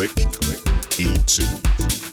Click, click, E2.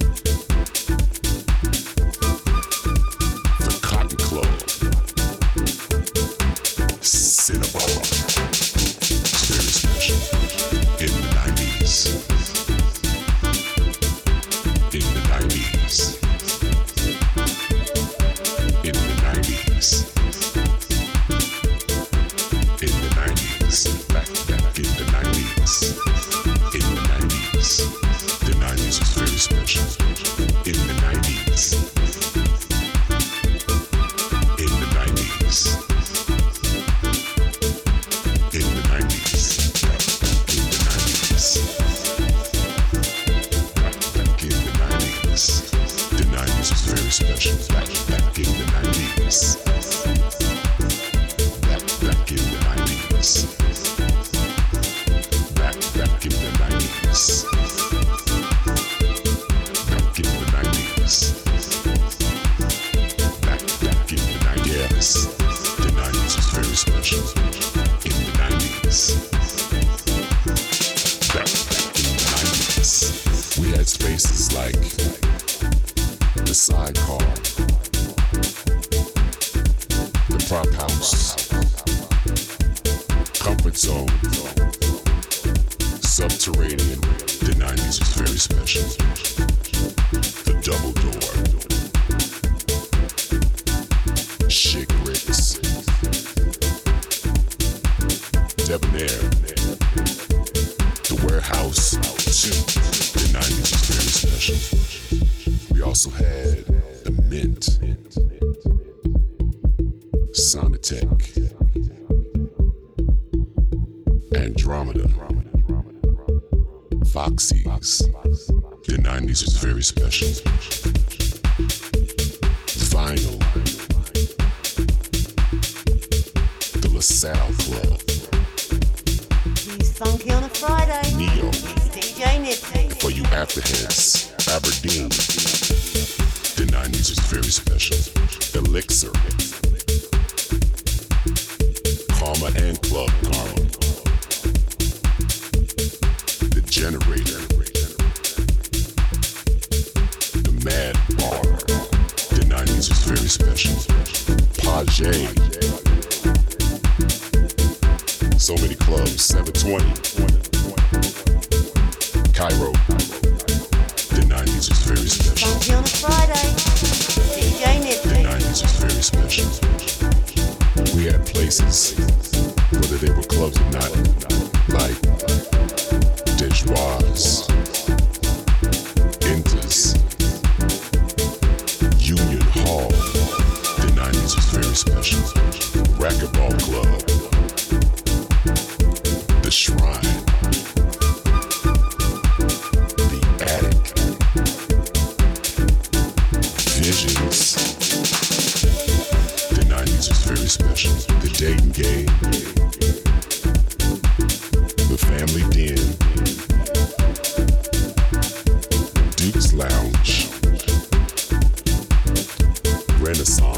Renaissance.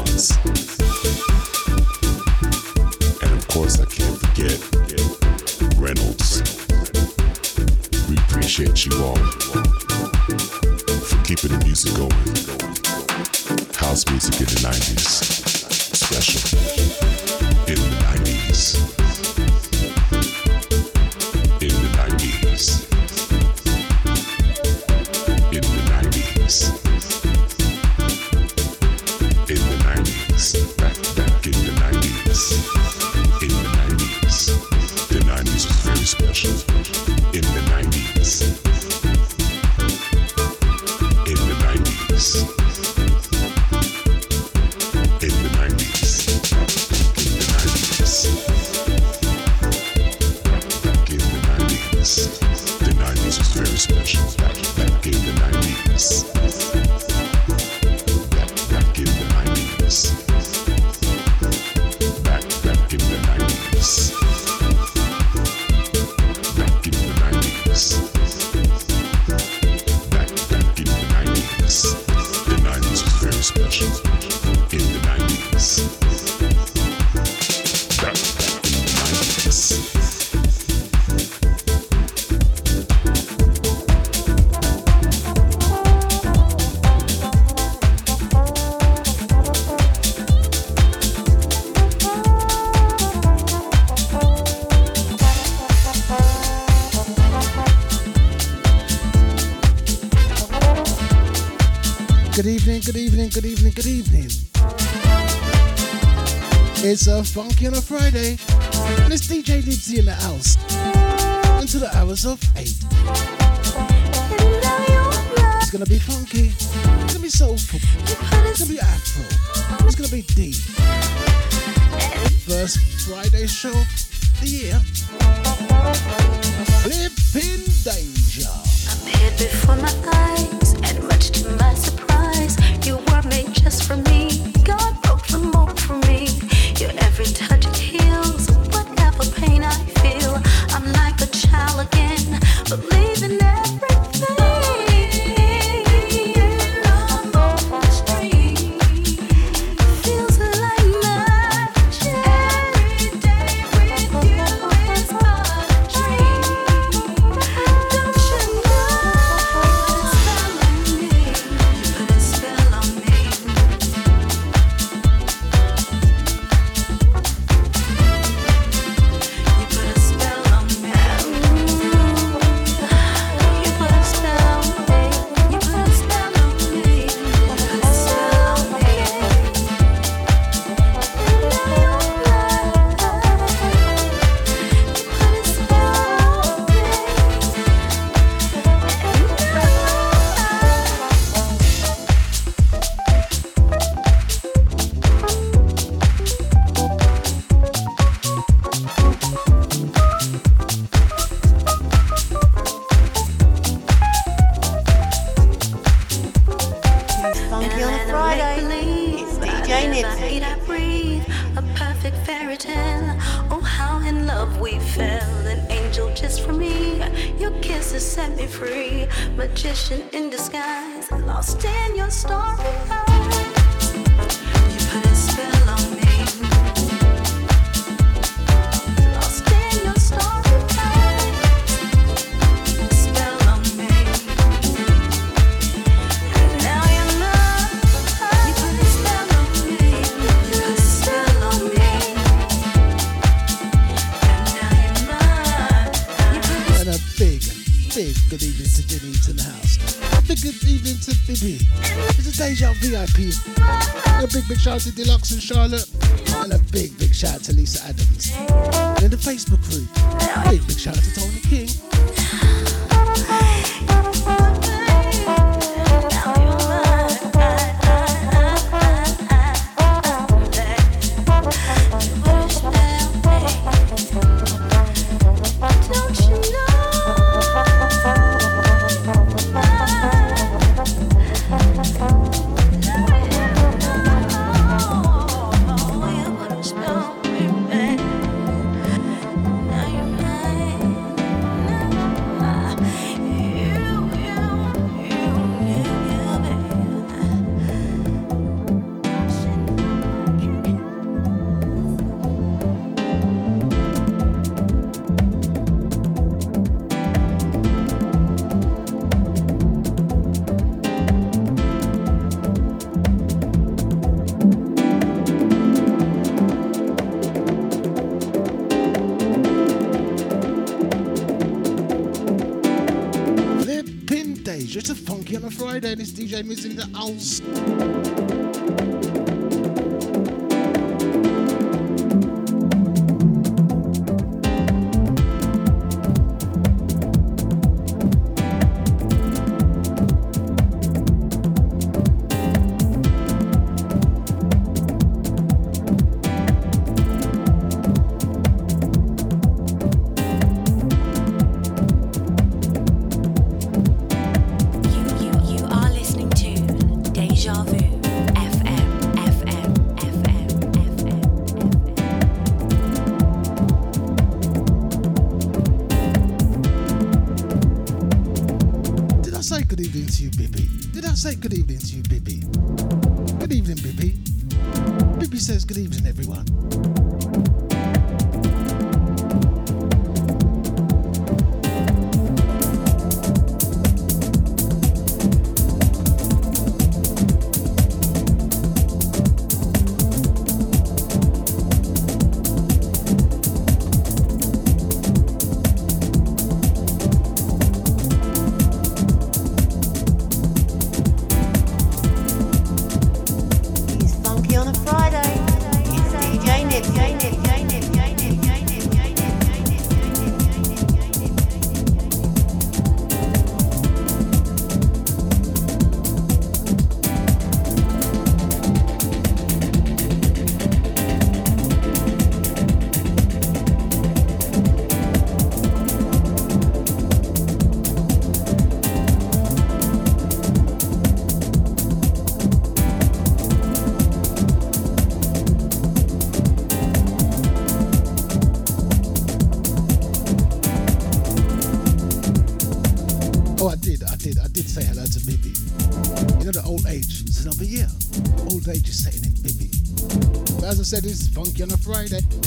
evening, good evening, good evening, good evening. It's a funky on a Friday, and it's DJ Nibbsy in the house until the hours of 8. It's gonna be funky, it's gonna be soulful, it's gonna be afro, it's gonna be deep. First Friday show of the year. Flip in danger. we fell, an angel just for me. Your kisses set me free, magician in disguise, lost in your story. VIP. It's a Deja VIP. And a big, big shout out to Deluxe and Charlotte. And a big, big shout out to Lisa Adams. And in the Facebook group, big, big shout out to Tony King. Said it's funky on a Friday.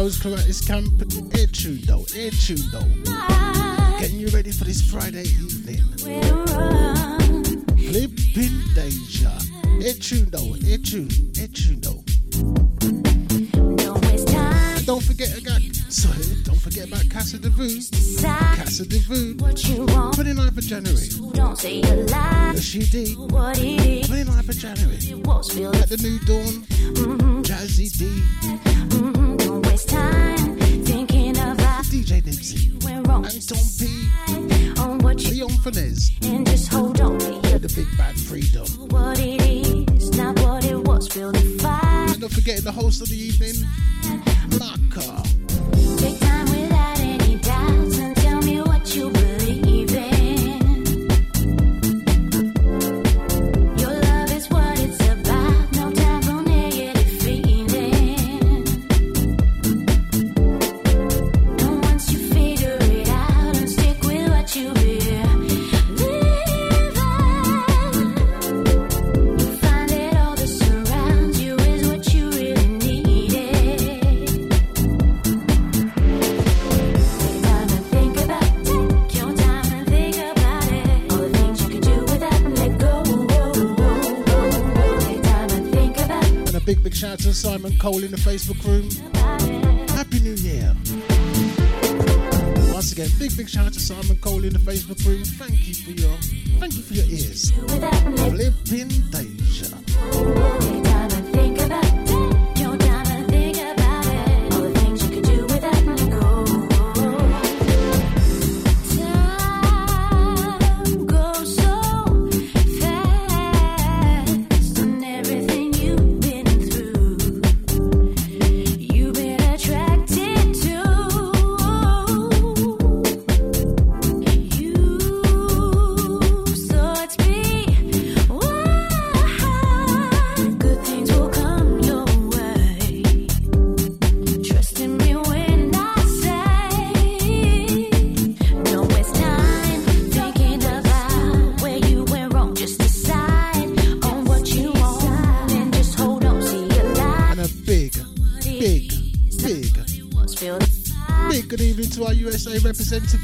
goes correct. It's camp Etude though, Etude though. Getting you ready for this Friday evening. Flipping danger. Etude though, Etude, Etude though. Don't forget, I got, sorry, don't forget about Casa de Vue. Casa de Vue. 29th of January. Don't say a lie. Yes, you did. forgetting the host of the evening, Laka. Facebook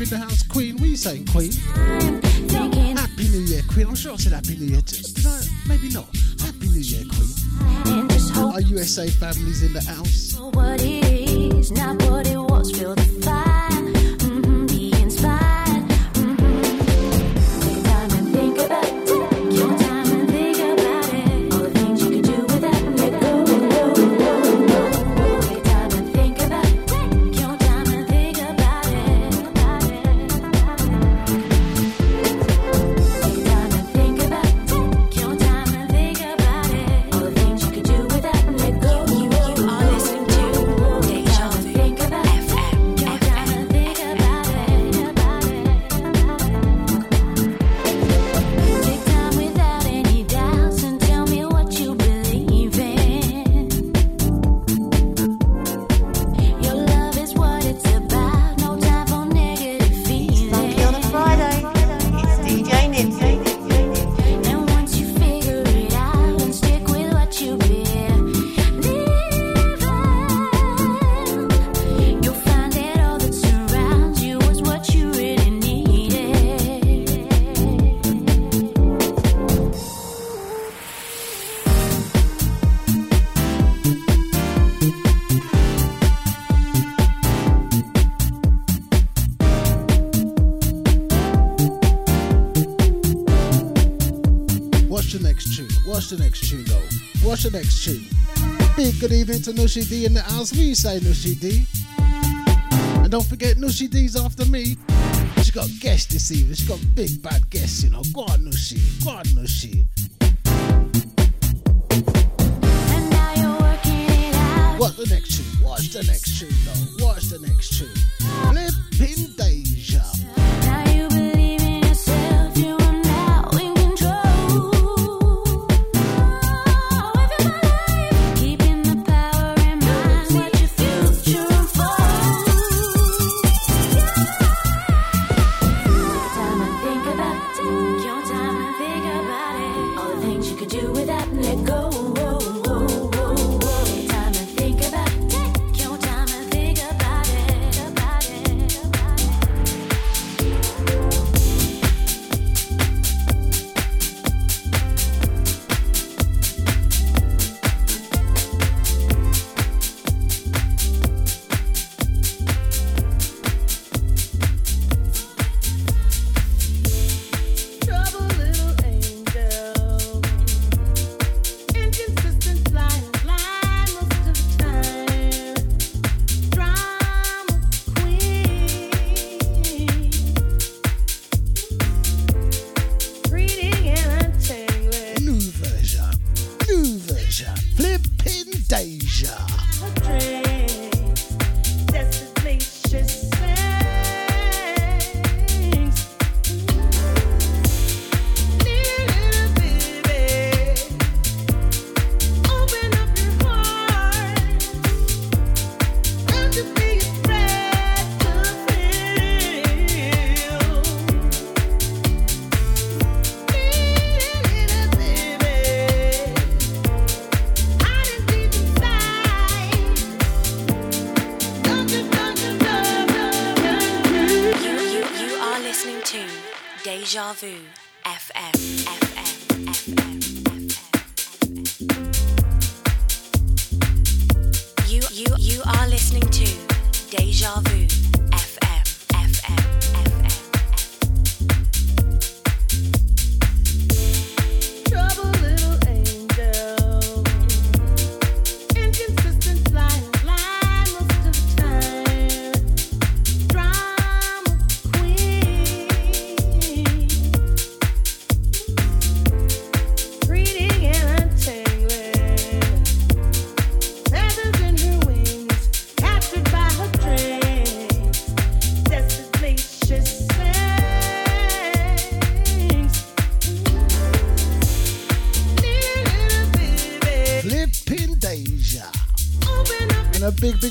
in the house, Queen. What are you saying, Queen? Happy New Year, Queen. I'm sure I said Happy New Year. Did I? Maybe not. Happy New Year, Queen. Our USA families in the house. To Nushi D in the house. We say Nushi D. And don't forget Nushi D's after me. She got guests this evening. She got big bad guests, you know. Go on, Nushi. Go on, Nushi. What's the next tune? What's the next tune, though? What's the next tune? Flipping Deja.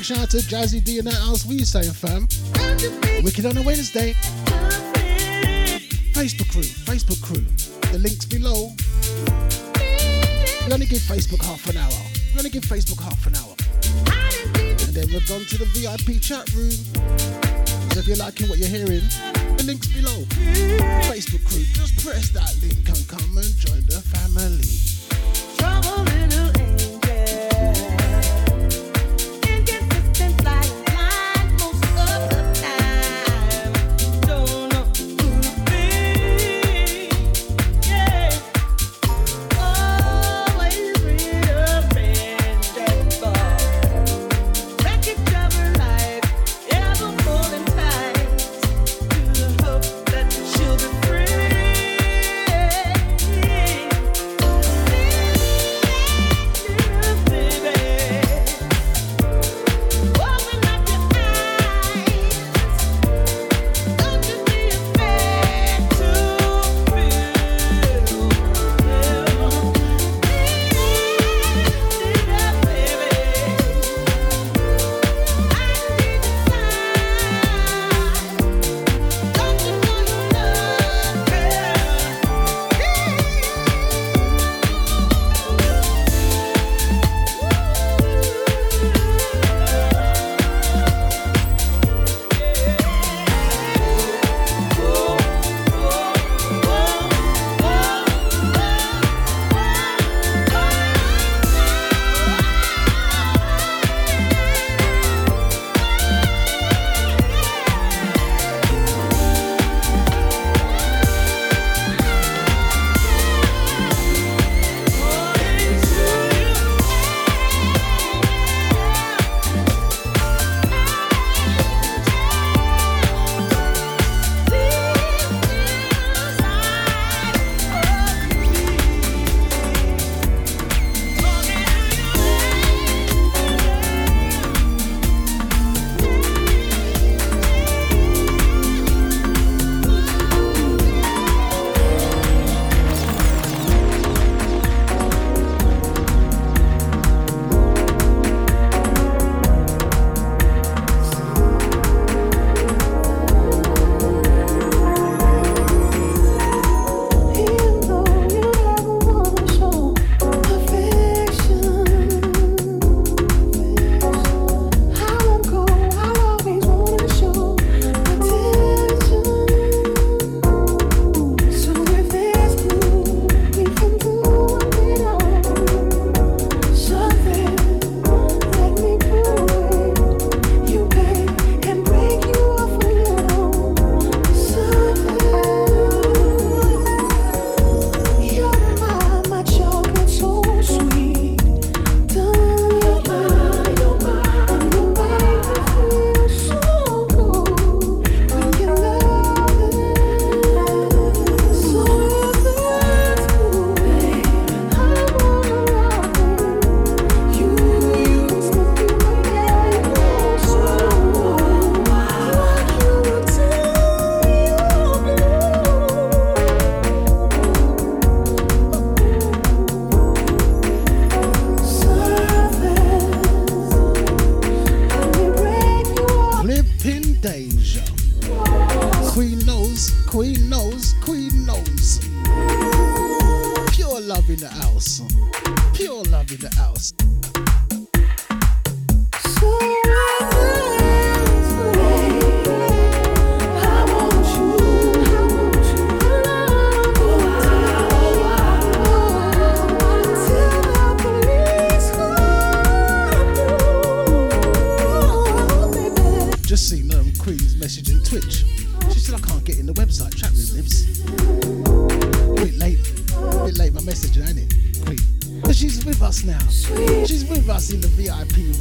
Shout out to Jazzy D and that house. What you saying, fam? Wicked on a Wednesday. Facebook crew, Facebook crew. The link's below. We're gonna give Facebook half an hour. We're gonna give Facebook half an hour. And then we're gone to the VIP chat room. So if you're liking what you're hearing, the link's below. Facebook group, just press that link I seen the VIP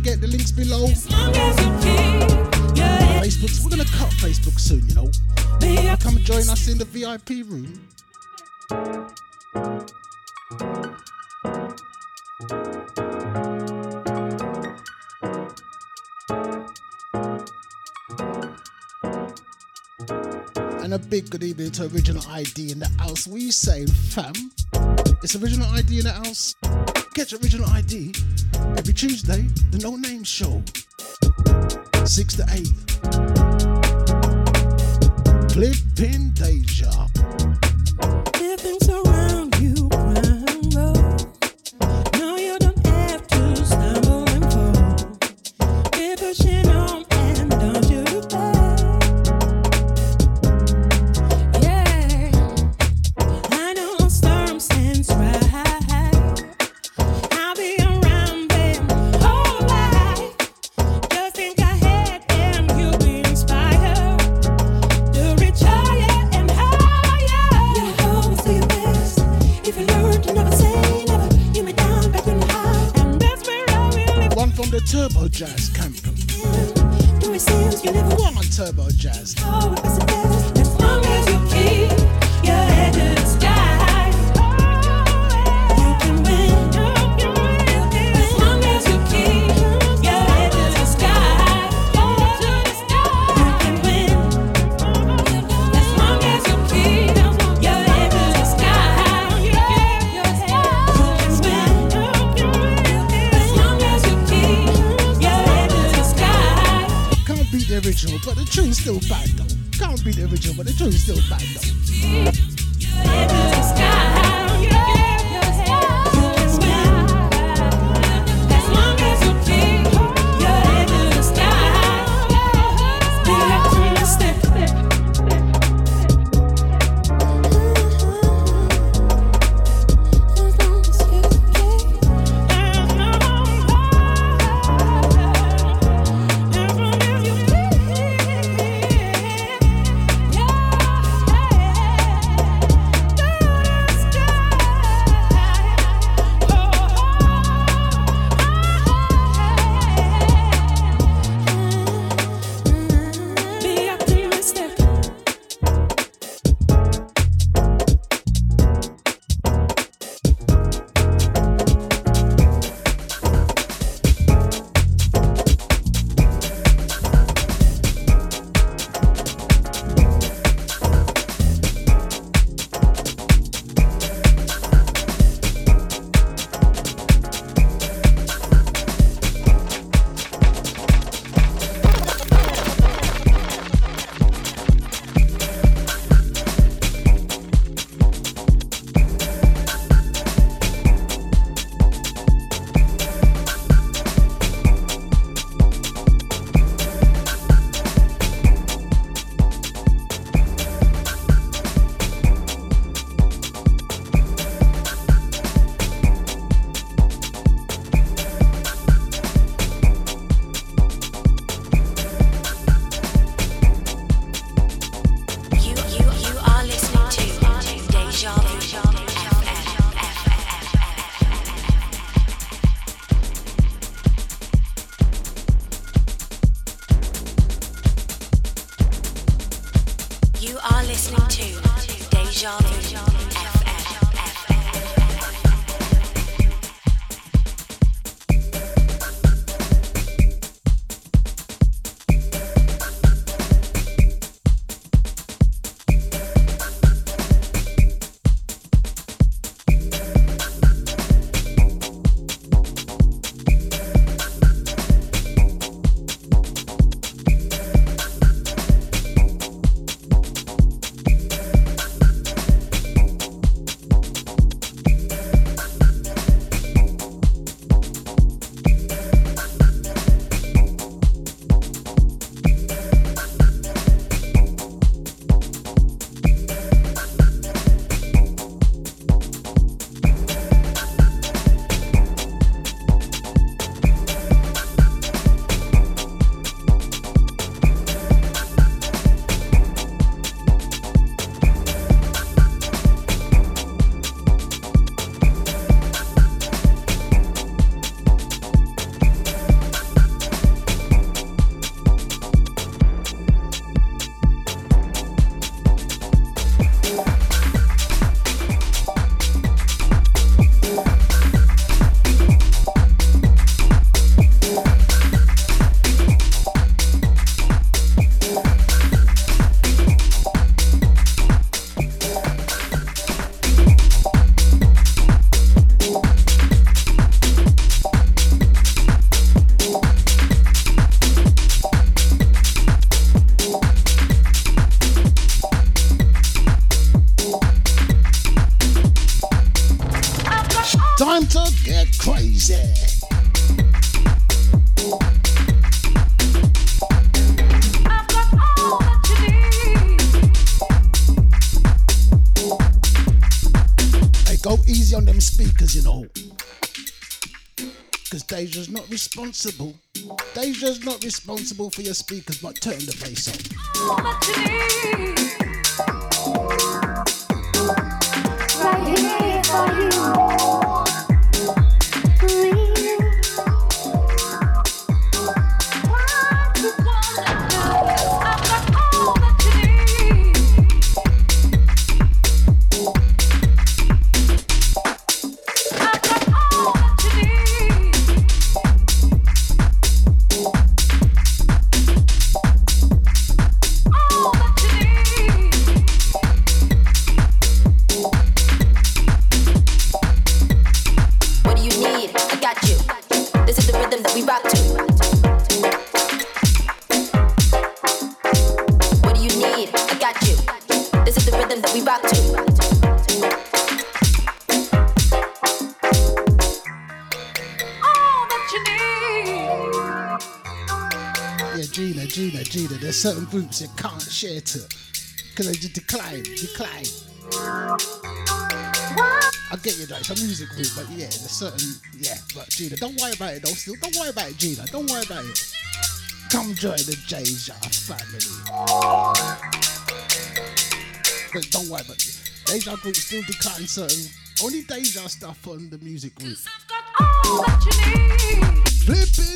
forget the links below. Facebook, we're gonna cut Facebook soon, you know. Come and join us in the VIP room. And a big good evening to Original ID in the house. What are you saying, fam? It's Original ID in the house. Catch Original ID every Tuesday, the No Name Show. 6 to 8. Clipping Deja. Responsible. Deja's not responsible for your speakers, but turn the bass up. Oh, groups you can't share to because they just decline, decline. I get you, though. It's a music group, but yeah, there's certain, yeah. But Gina, don't worry about it though. Still, don't worry about it, Gina. Don't worry about it. Come join the Deja family. But don't worry about it. Deja group still decline certain, only Deja stuff on the music group. Flipping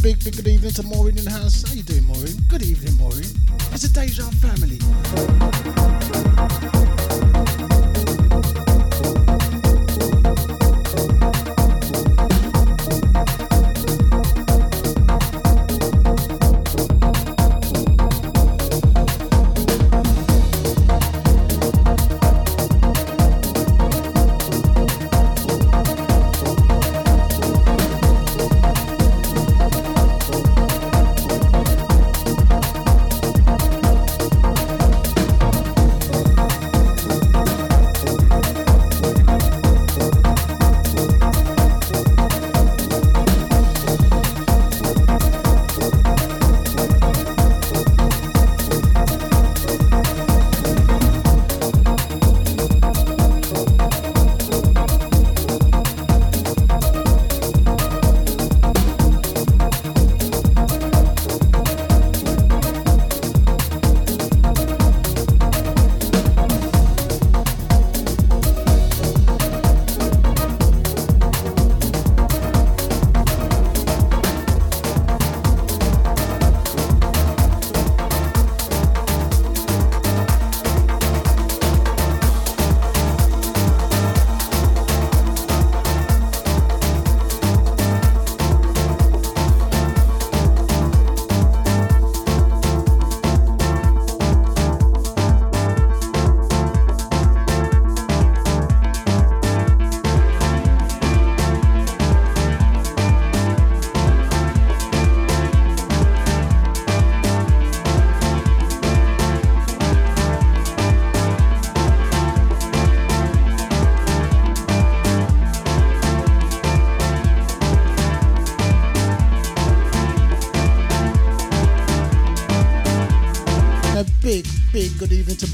big, big good evening to Maureen in the house. How you doing, Maureen? Good evening, Maureen. It's a deja fam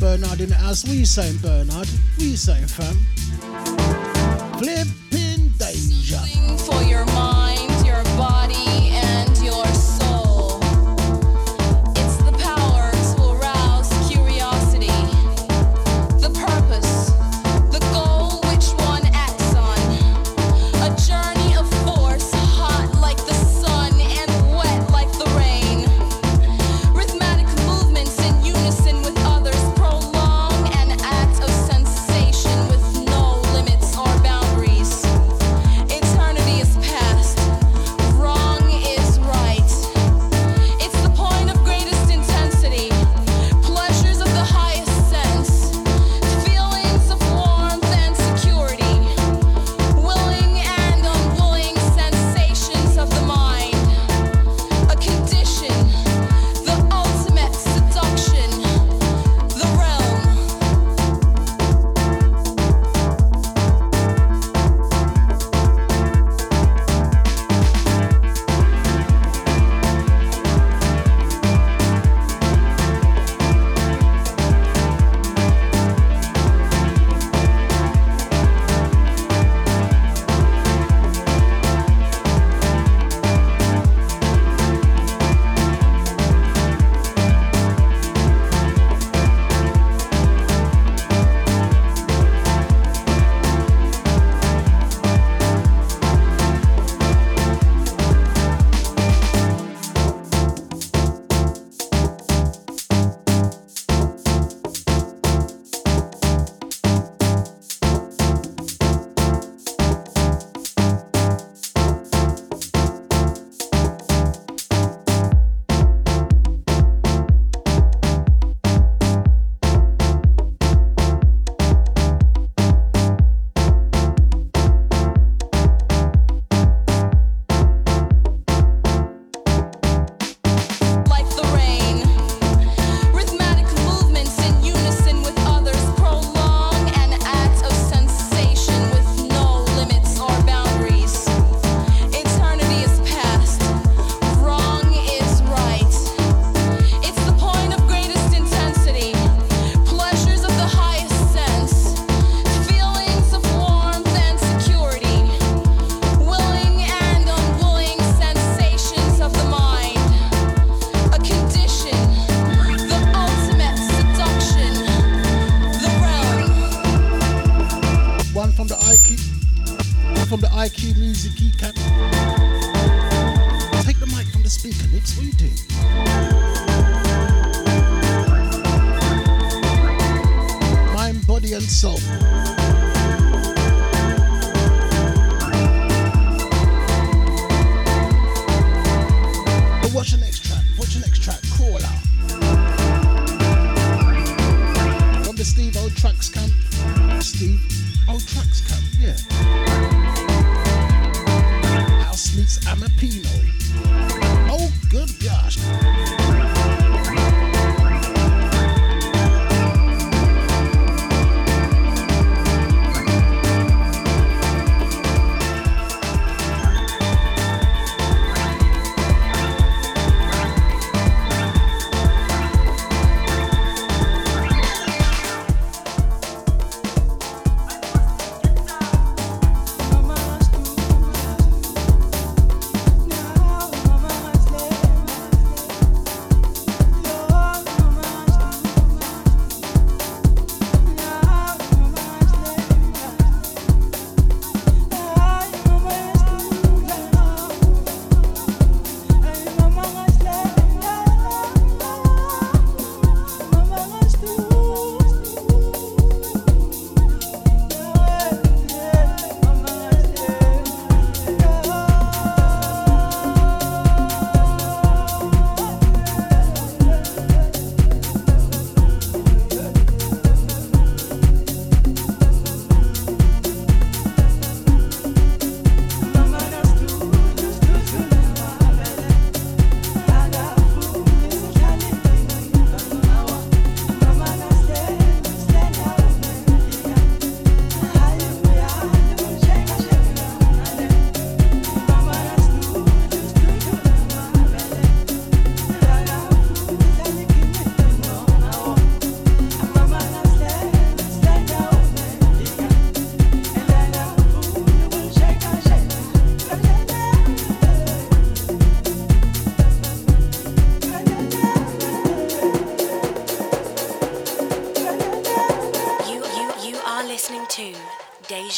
Bernard in the house. What you saying, Bernard? What you saying, fam? Flipping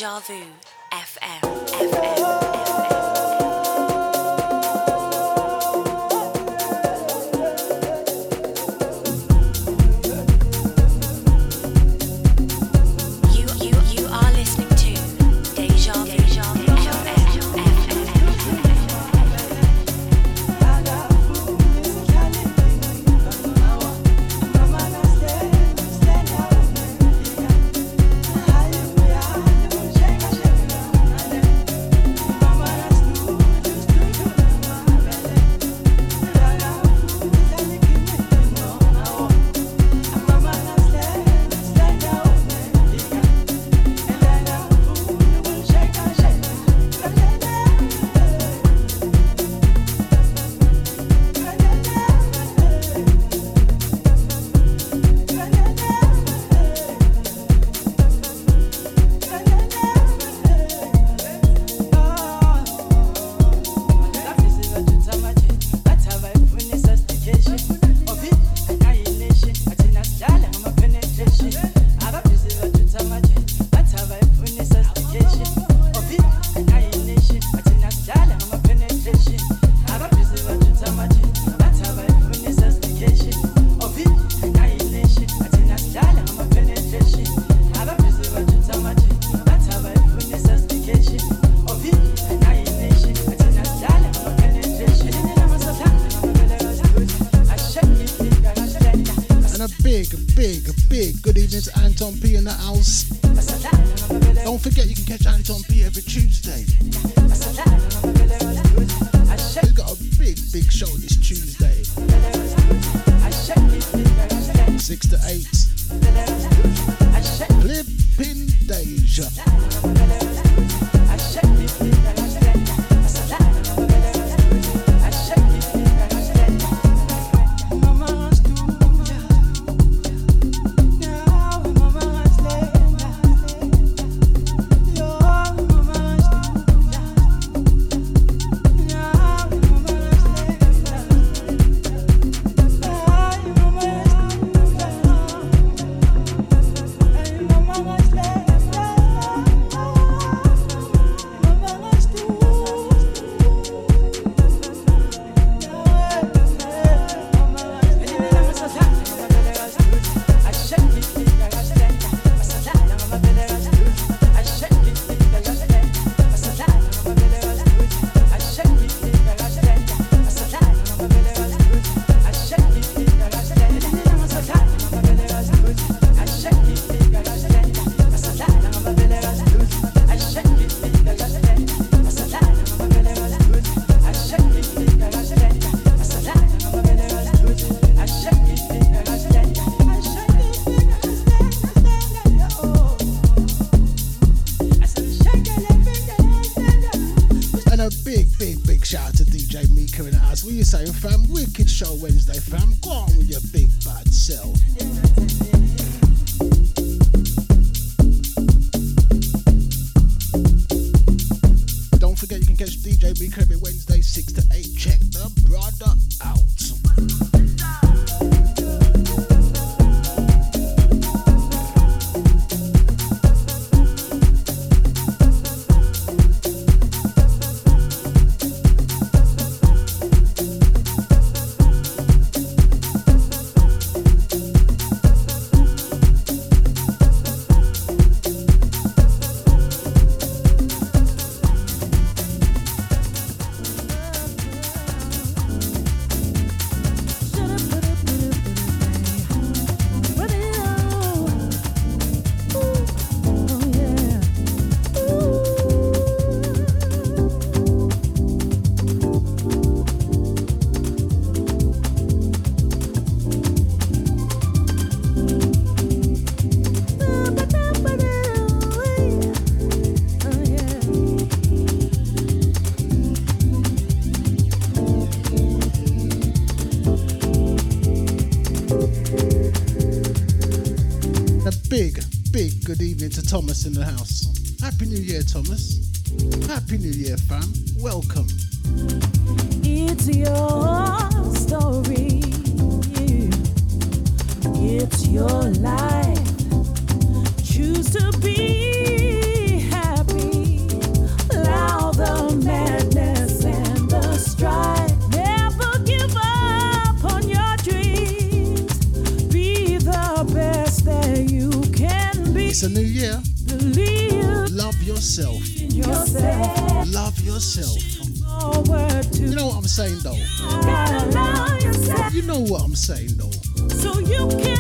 Deja Vu Anton Thomas in the house. Happy New Year, Thomas. Happy New Year, fam. Welcome. It's your story. It's your life. Choose to be happy. Allow the madness and the strife. Never give up on your dreams. Be the best that you can be. It's a new year yourself. yourself. Love yourself. You know what I'm saying though. You know what I'm saying though. So you can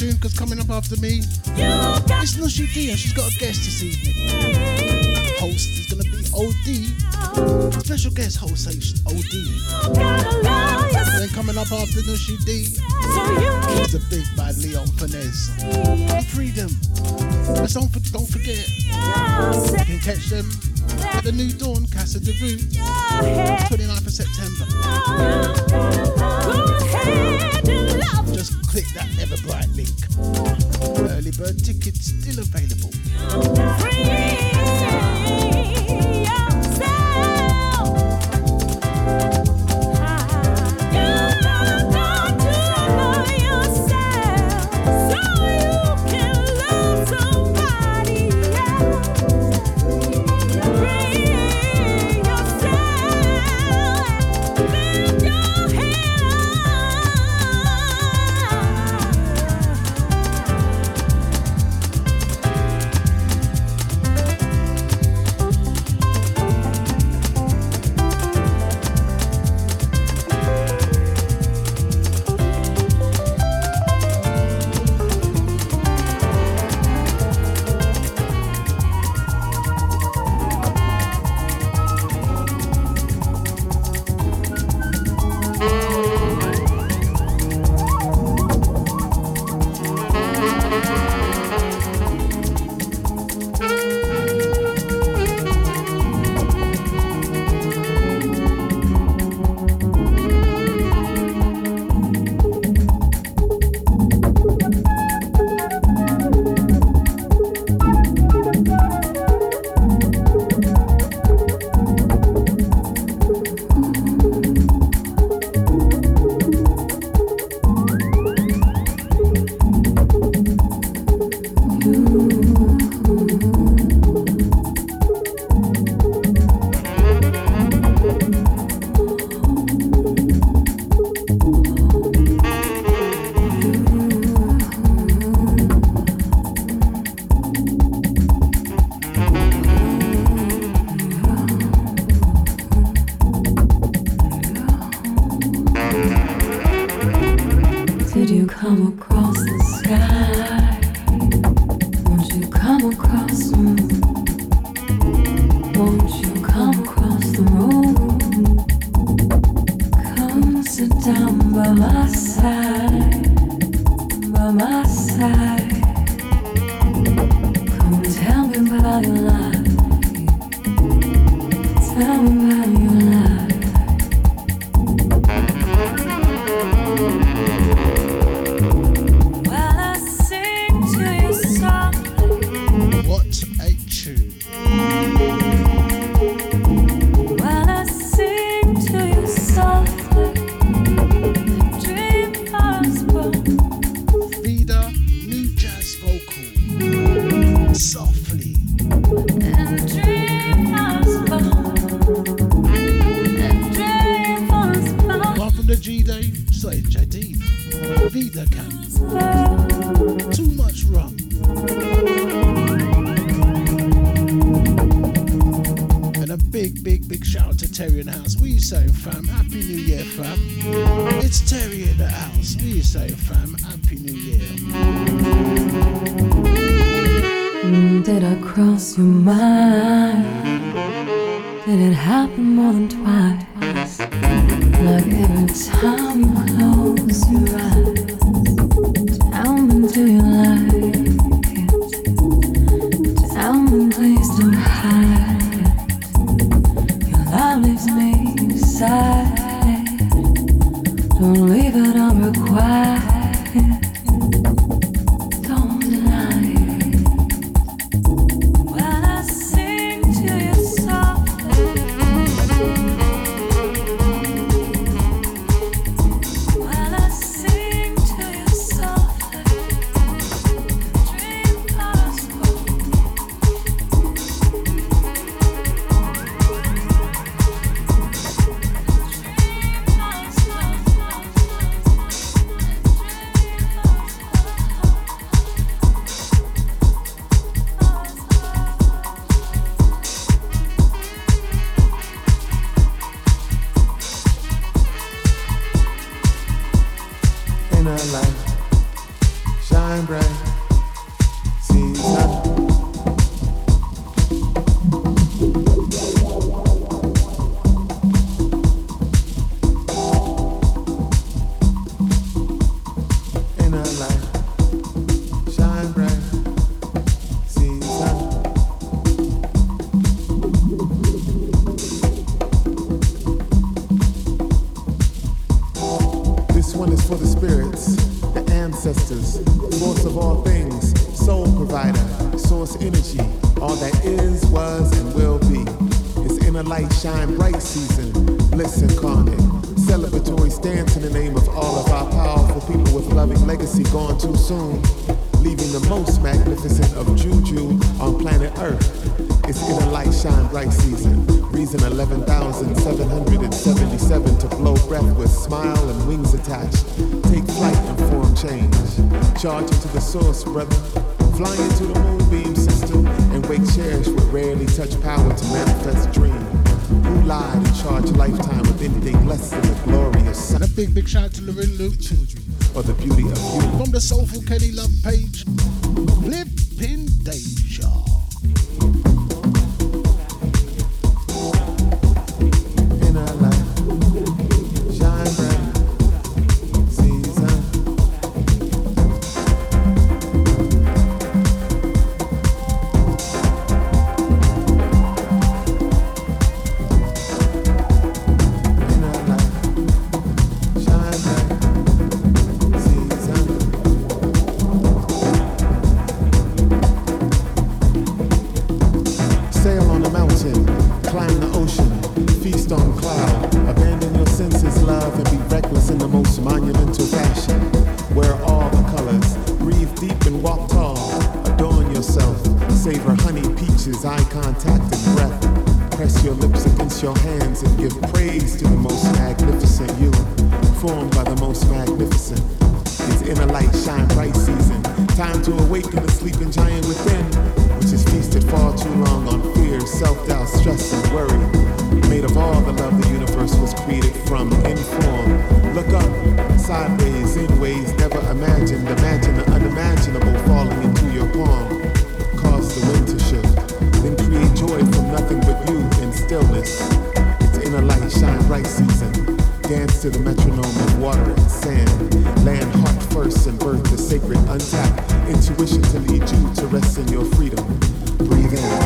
tune because coming up after me, it's Nushi D and she's got a guest this evening. Host is going to be OD. Special guest host OD. Then coming up after Nushi D, it's the big bad Leon Finesse. Freedom. Let's don't, don't forget. You can catch them at the new dawn, Casa de Rue. Tickets still available. do you like? to the metronome of water and sand. Land heart first and birth the sacred untapped intuition to lead you to rest in your freedom. Breathe in.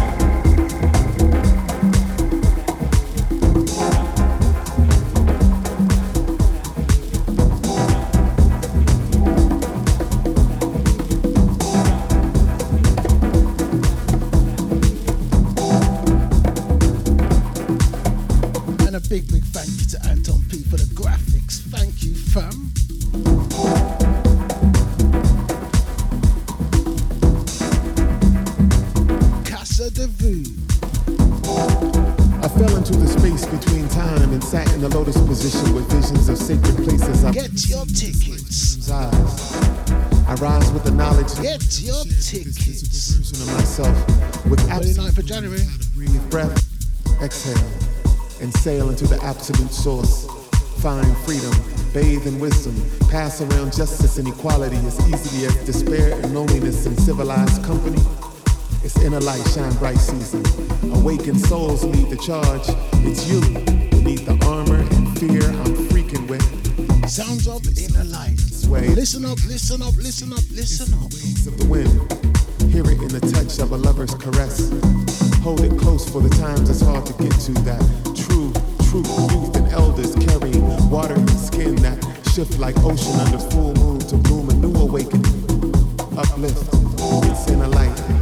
source. Find freedom, bathe in wisdom, pass around justice and equality. as easily as despair and loneliness in civilized company. It's inner light, shine bright season. Awakened souls lead the charge. It's you who need the armor and fear I'm freaking with. Sounds of inner light. Sway. Listen up, listen up, listen up, listen up. It's the wind. Hear it in the touch of a lover's caress. Hold it close for the times it's hard to get to that youth, and elders carry water and skin that shift like ocean under full moon to bloom a new awakening. Uplift, sin a light.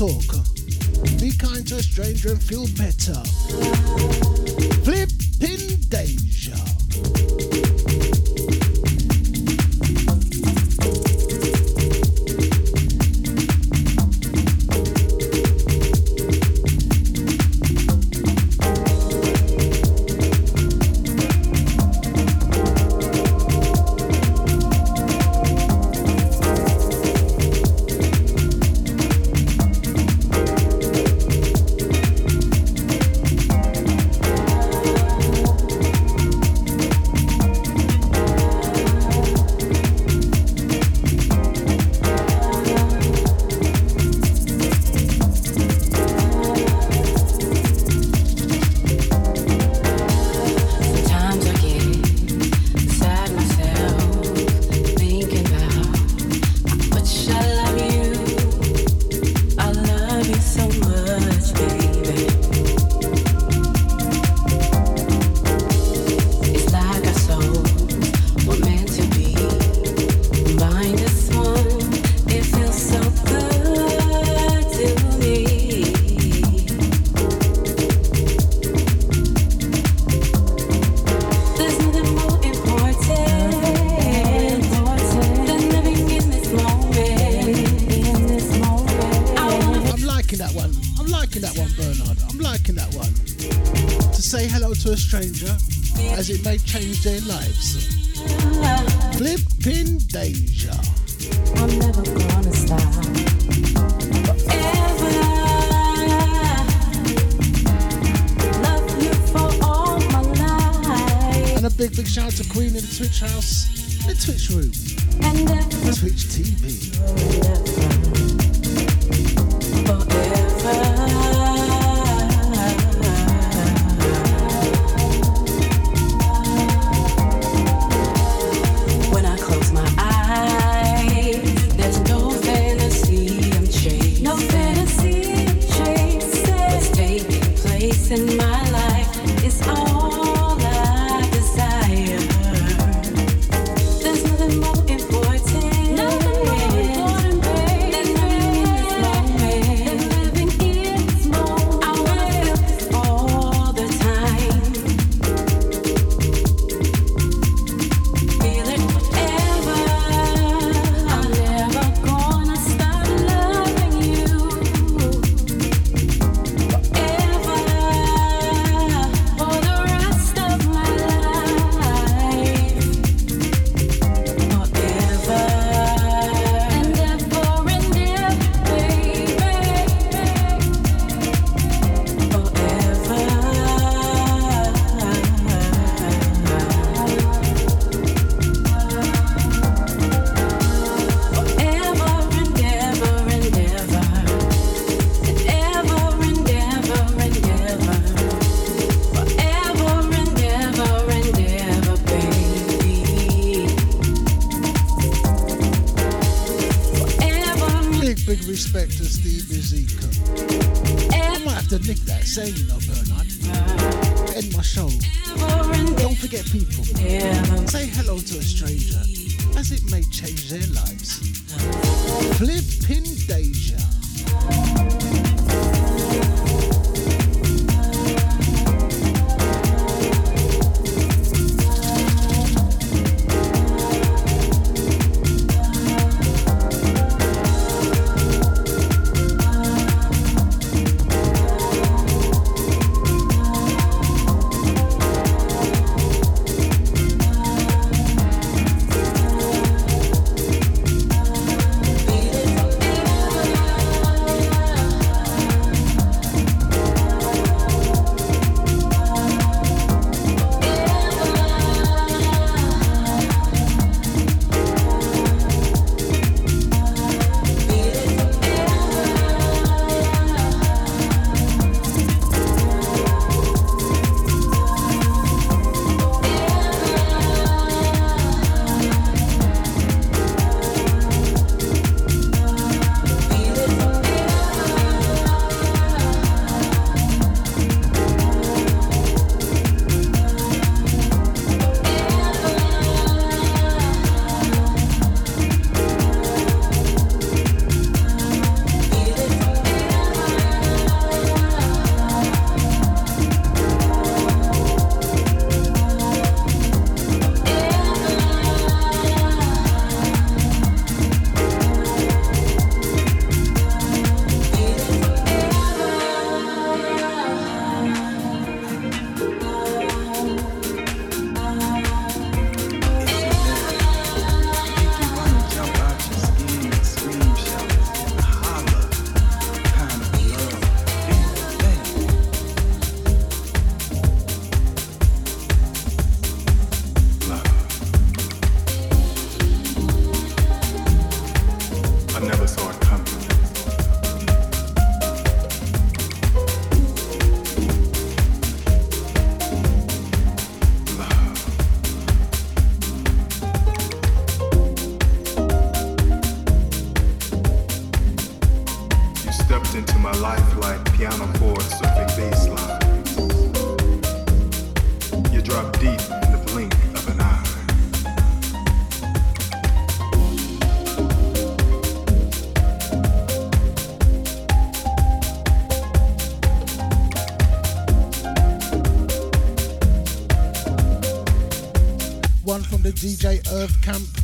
talk. Be kind to a stranger and feel better. Tuesday lives. Flipping Deja. I'm never gonna stop. And a big, big shout out to Queen in the Twitch house, the Twitch room. DJ Earth Camp.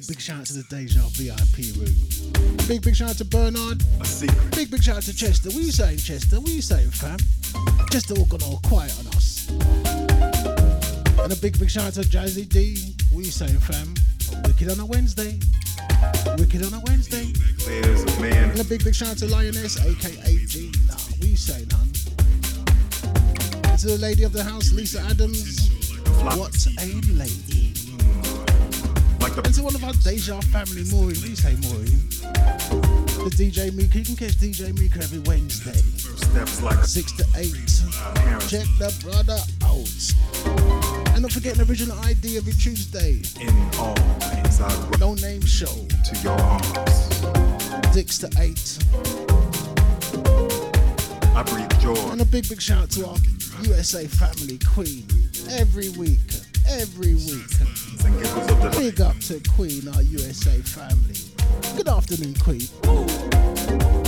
Big, big shout out to the Deja VIP room. Big, big shout out to Bernard. a secret. Big, big shout out to Chester. What you saying, Chester? What you saying, fam? Chester all gone all quiet on us. And a big, big shout out to Jazzy D. What you saying, fam? Wicked on a Wednesday. Wicked on a Wednesday. Layers of man. And a big, big shout out to Lioness, aka G. Nah, what you saying, hun? And to the lady of the house, Lisa Adams. What a lady. One of our Deja family, Maureen. What you say, Maureen? The DJ Mika. You can catch DJ Mika every Wednesday, steps like 6 to 8. Check the brother out. And don't forgetting original ID every Tuesday. in all ways. I No name show. to your arms. 6 to 8. I breathe joy. And a big, big shout out to our USA family queen. Every week. Every week. And giggles of the Big up to Queen, our USA family. Good afternoon, Queen.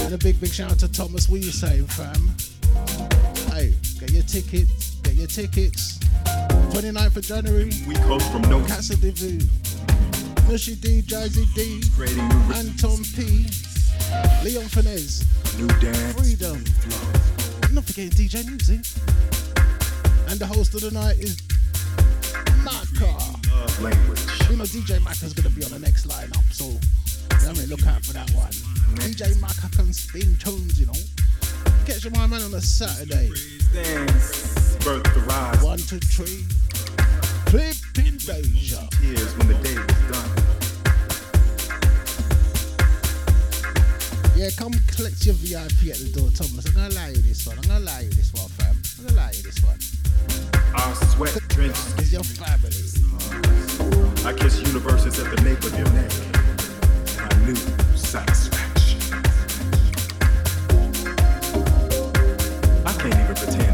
And a big, big shout out to Thomas. What you saying, fam? Hey, get your tickets. Get your tickets. 29th of January. We coast from no Casa de Vu. Mushy D, Jazzy D, Anton P, Leon Finez, new dance. Freedom. Not forgetting DJ Music. And the host of the night is language. You know DJ Maka's gonna be on the next lineup, so mean look out for that one. DJ Maka can spin tunes, you know. Catch my man on a Saturday. Dance. Birth the rise. One, two, three. Flipping Deja. Tears when the day was done. Yeah, come collect your VIP at the door, Thomas. I'm gonna lie you this one. I'm gonna lie you this one, fam. I'm gonna lie you this one. Our sweat drenched. It's your family. I kiss universes at the nape of your neck. Satisfaction. I can't even pretend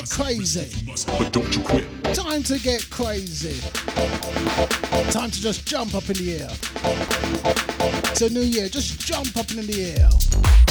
get crazy. But don't you quit. Time to get crazy. Time to just jump up in the air. It's a new year. Just jump up in the air.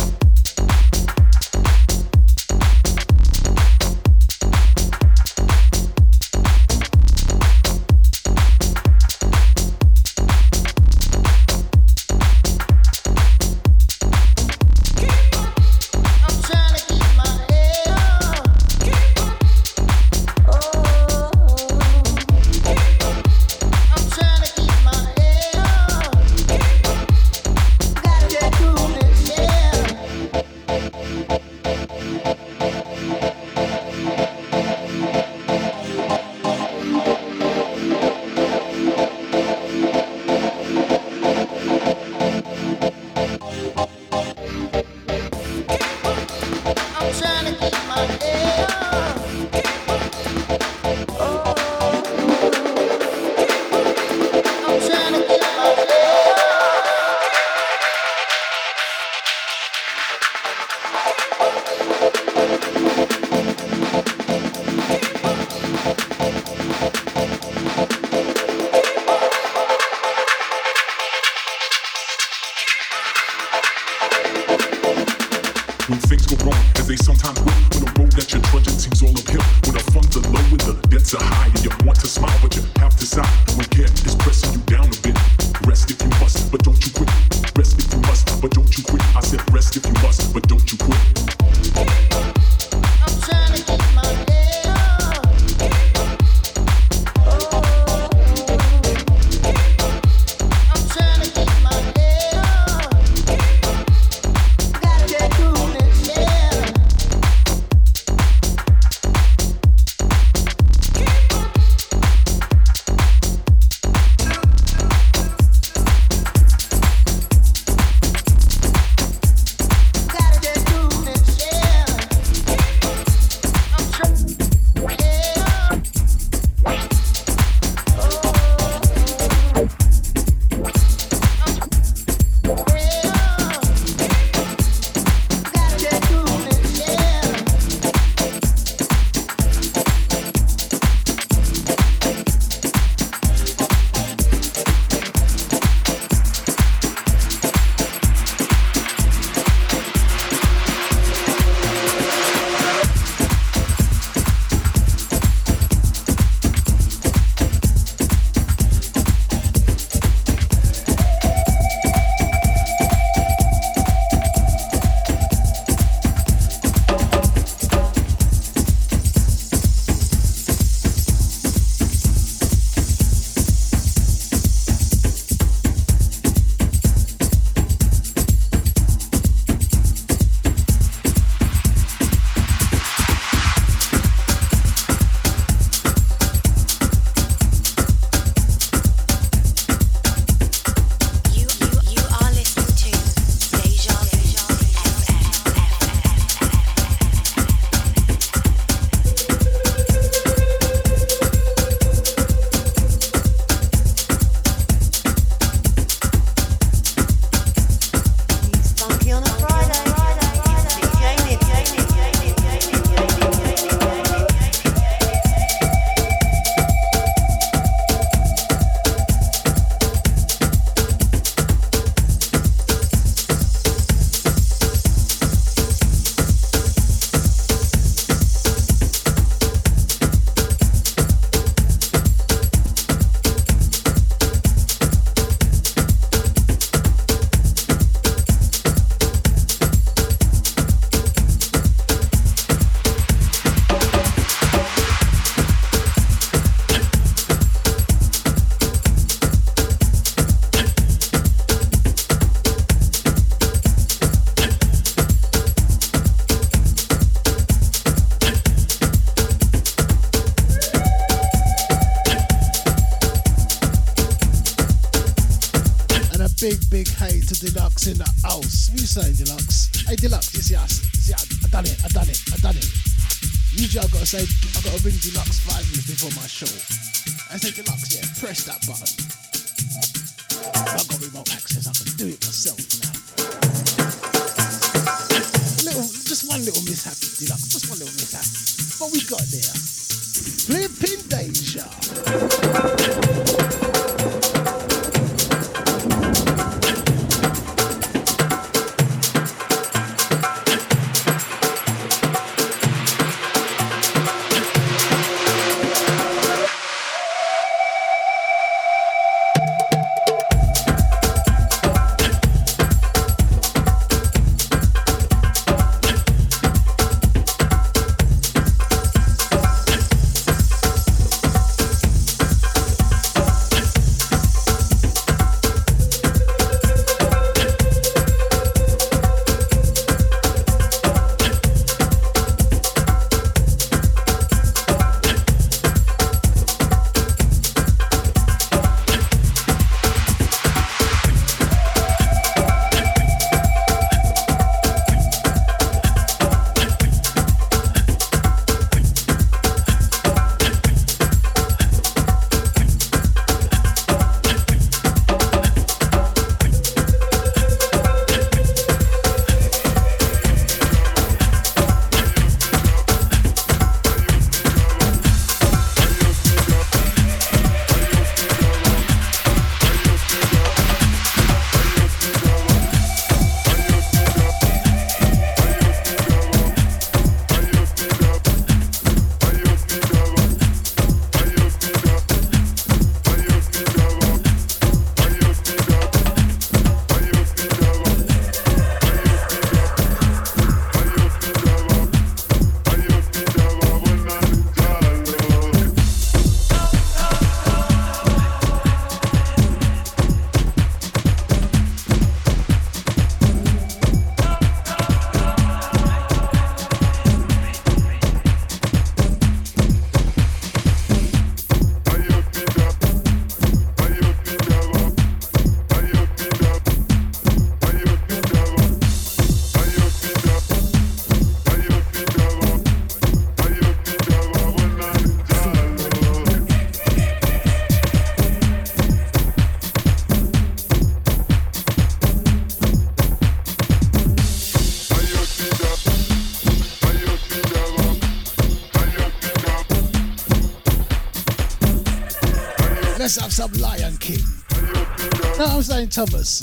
Up Lion King. You know what I'm saying, Thomas?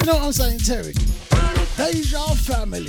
You know what I'm saying, Terry? Deja family.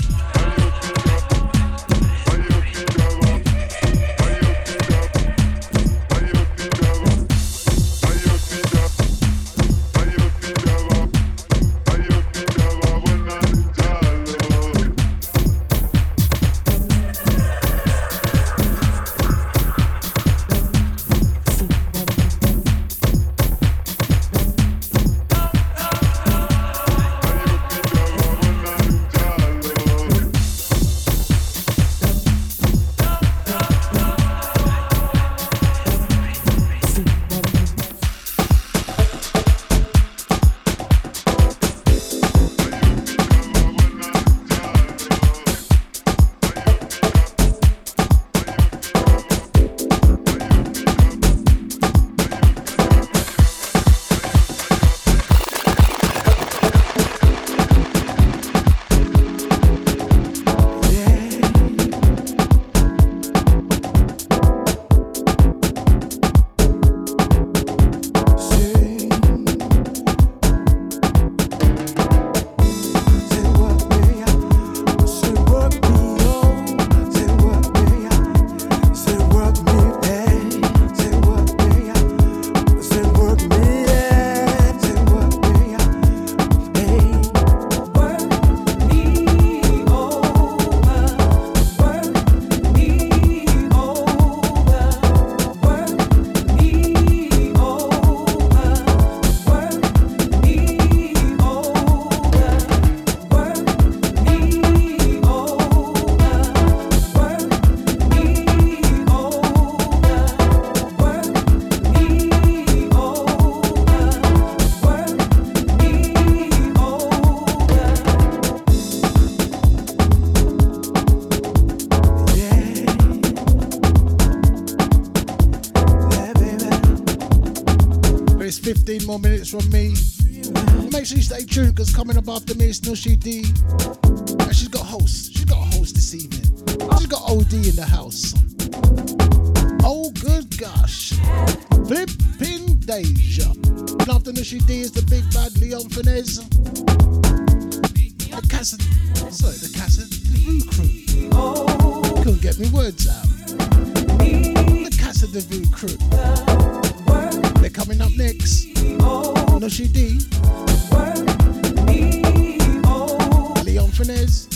More minutes from me. Make sure you stay tuned because coming up after me is Nushi D. And she's got hosts. She's got a host this evening. She's got OD in the house. Oh, good gosh. Flipping Deja. And after Nushi D is the big bad Leon Finesse. The Casa. Sorry, the Casa. Voo Crew. Couldn't get me words out. The Casa de Voo Crew. Coming up next. Nushi D. Oh. Leon Finesse.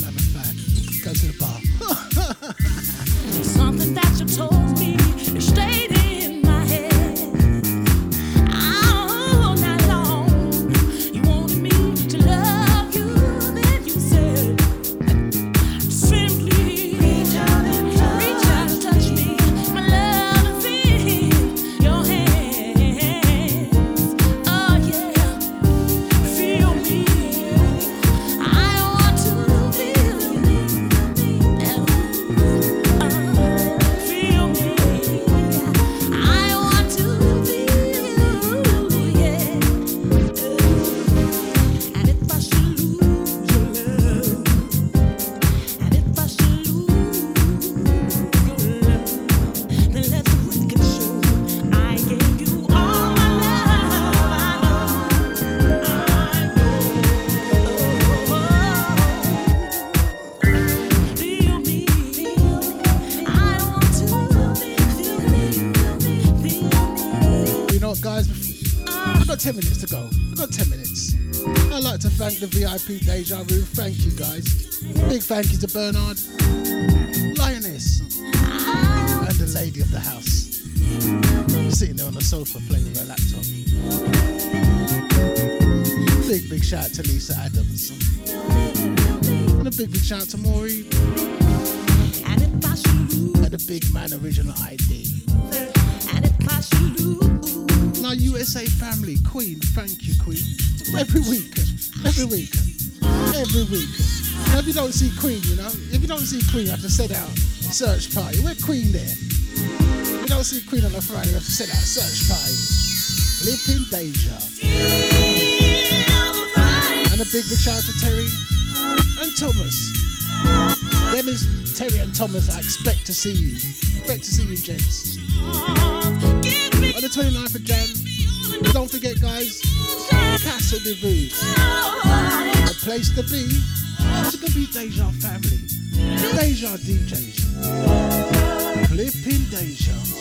Can't thank the VIP Deja Vu. Thank you, guys. Big thank you to Bernard, Lioness, and the lady of the house. Sitting there on the sofa playing with her laptop. Big, big shout out to Lisa Adams. And a big, big shout out to Maury. See Queen, you know, if you don't see Queen, you have to set out search party. We're Queen there. If you don't see Queen on a Friday, you have to set out search party. Flipping danger. And a big, big shout out to Terry and Thomas. Them is Terry and Thomas. I expect to see you. Expect to see you, gents. On the 29th of Jan, don't forget, guys, Casa de Vue. The place to be. It's to be Deja family. Deja DJs. Flipping Deja.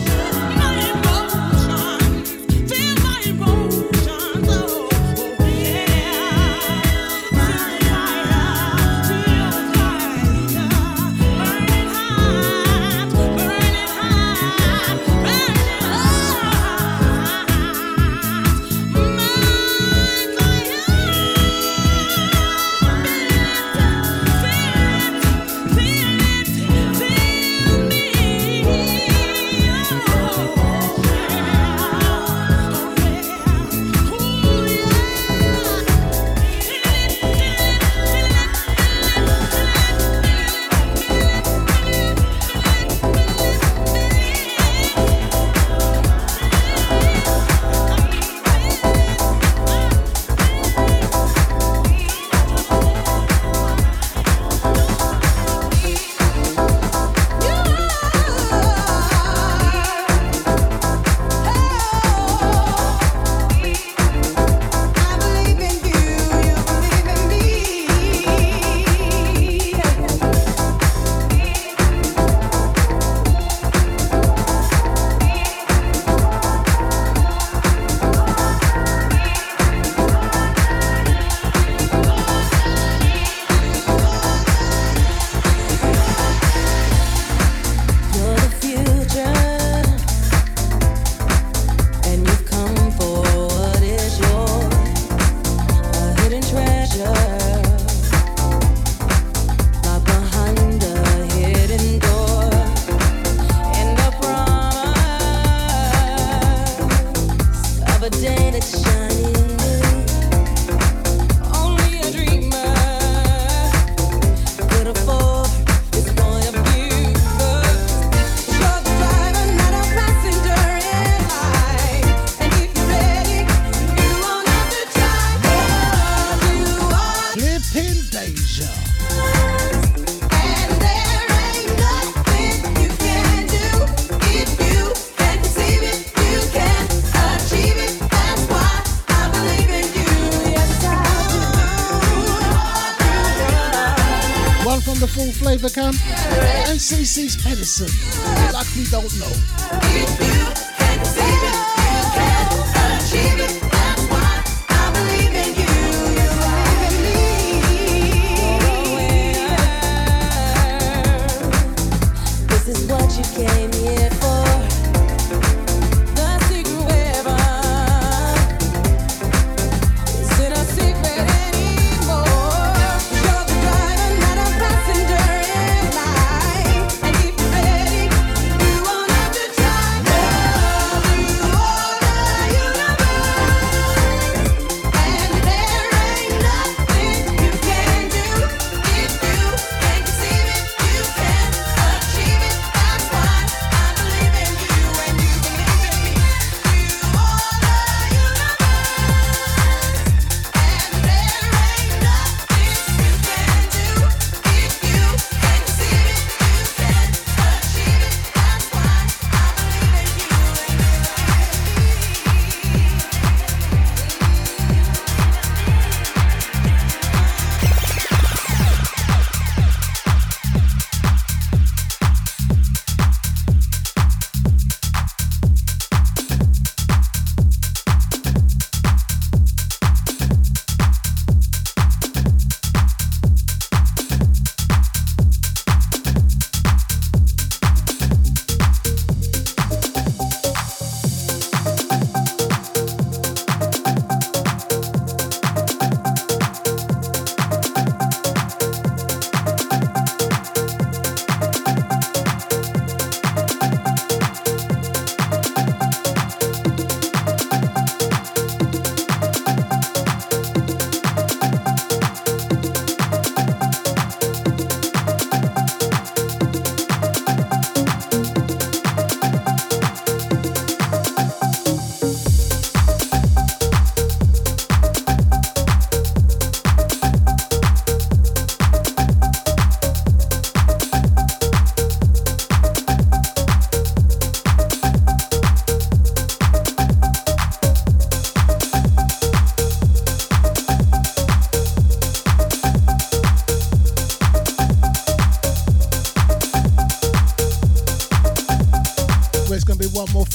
Robinson. Lock don't know.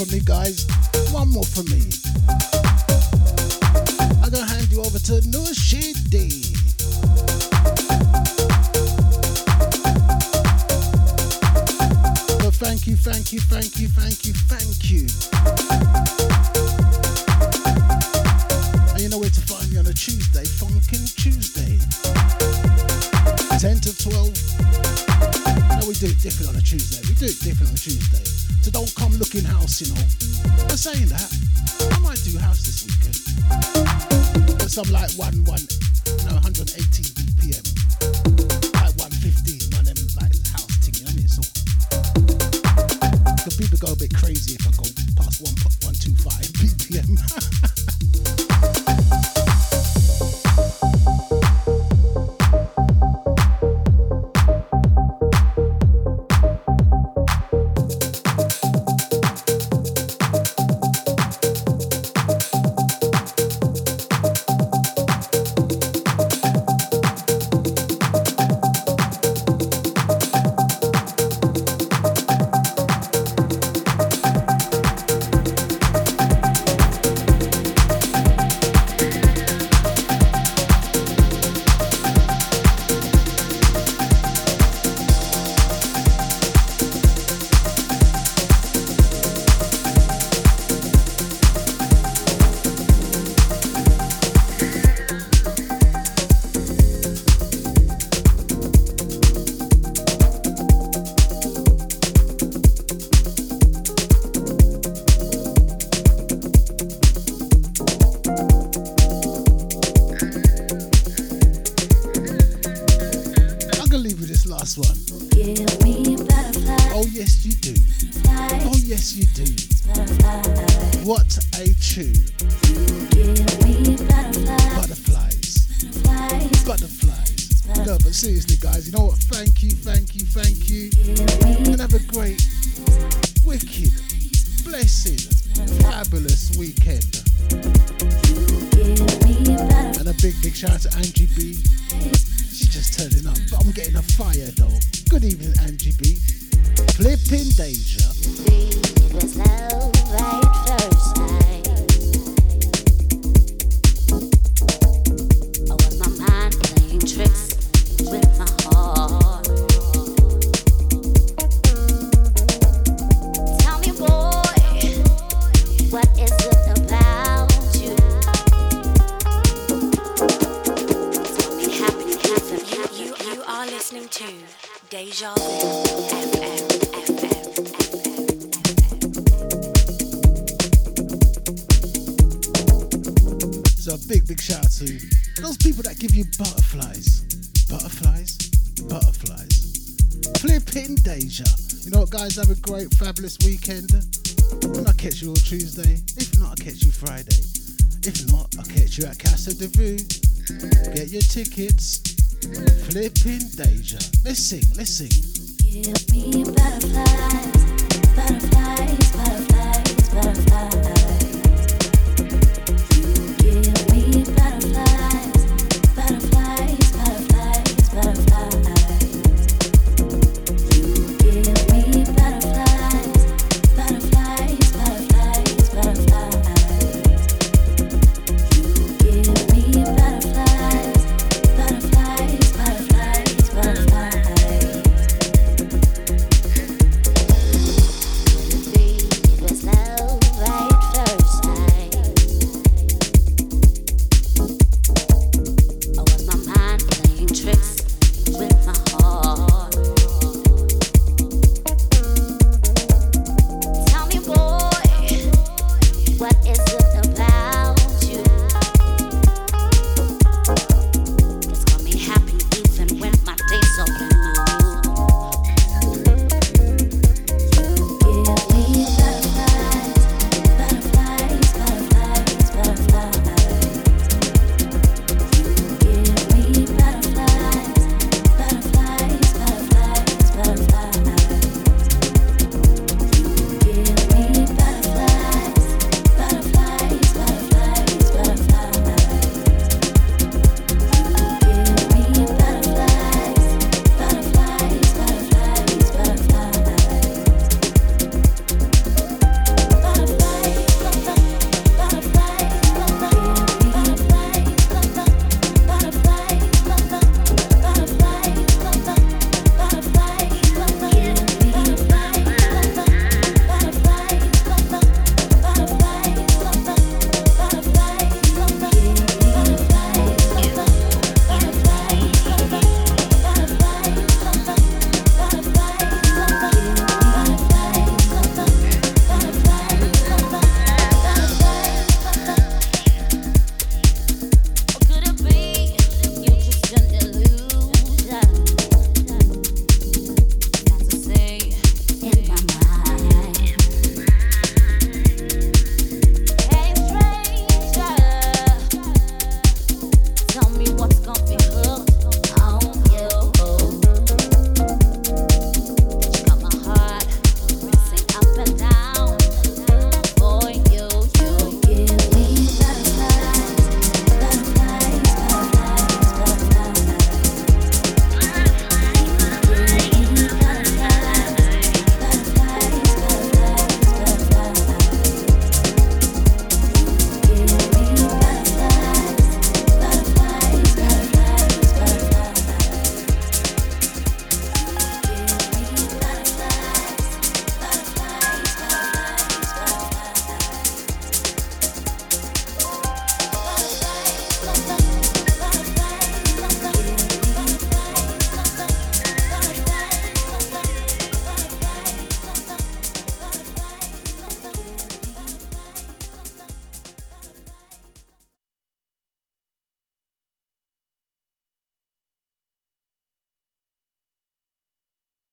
from me, guys. some like one one. kids. Flipping Deja. Let's sing, let's sing. Give me butterflies, butterflies, butterflies, butterflies.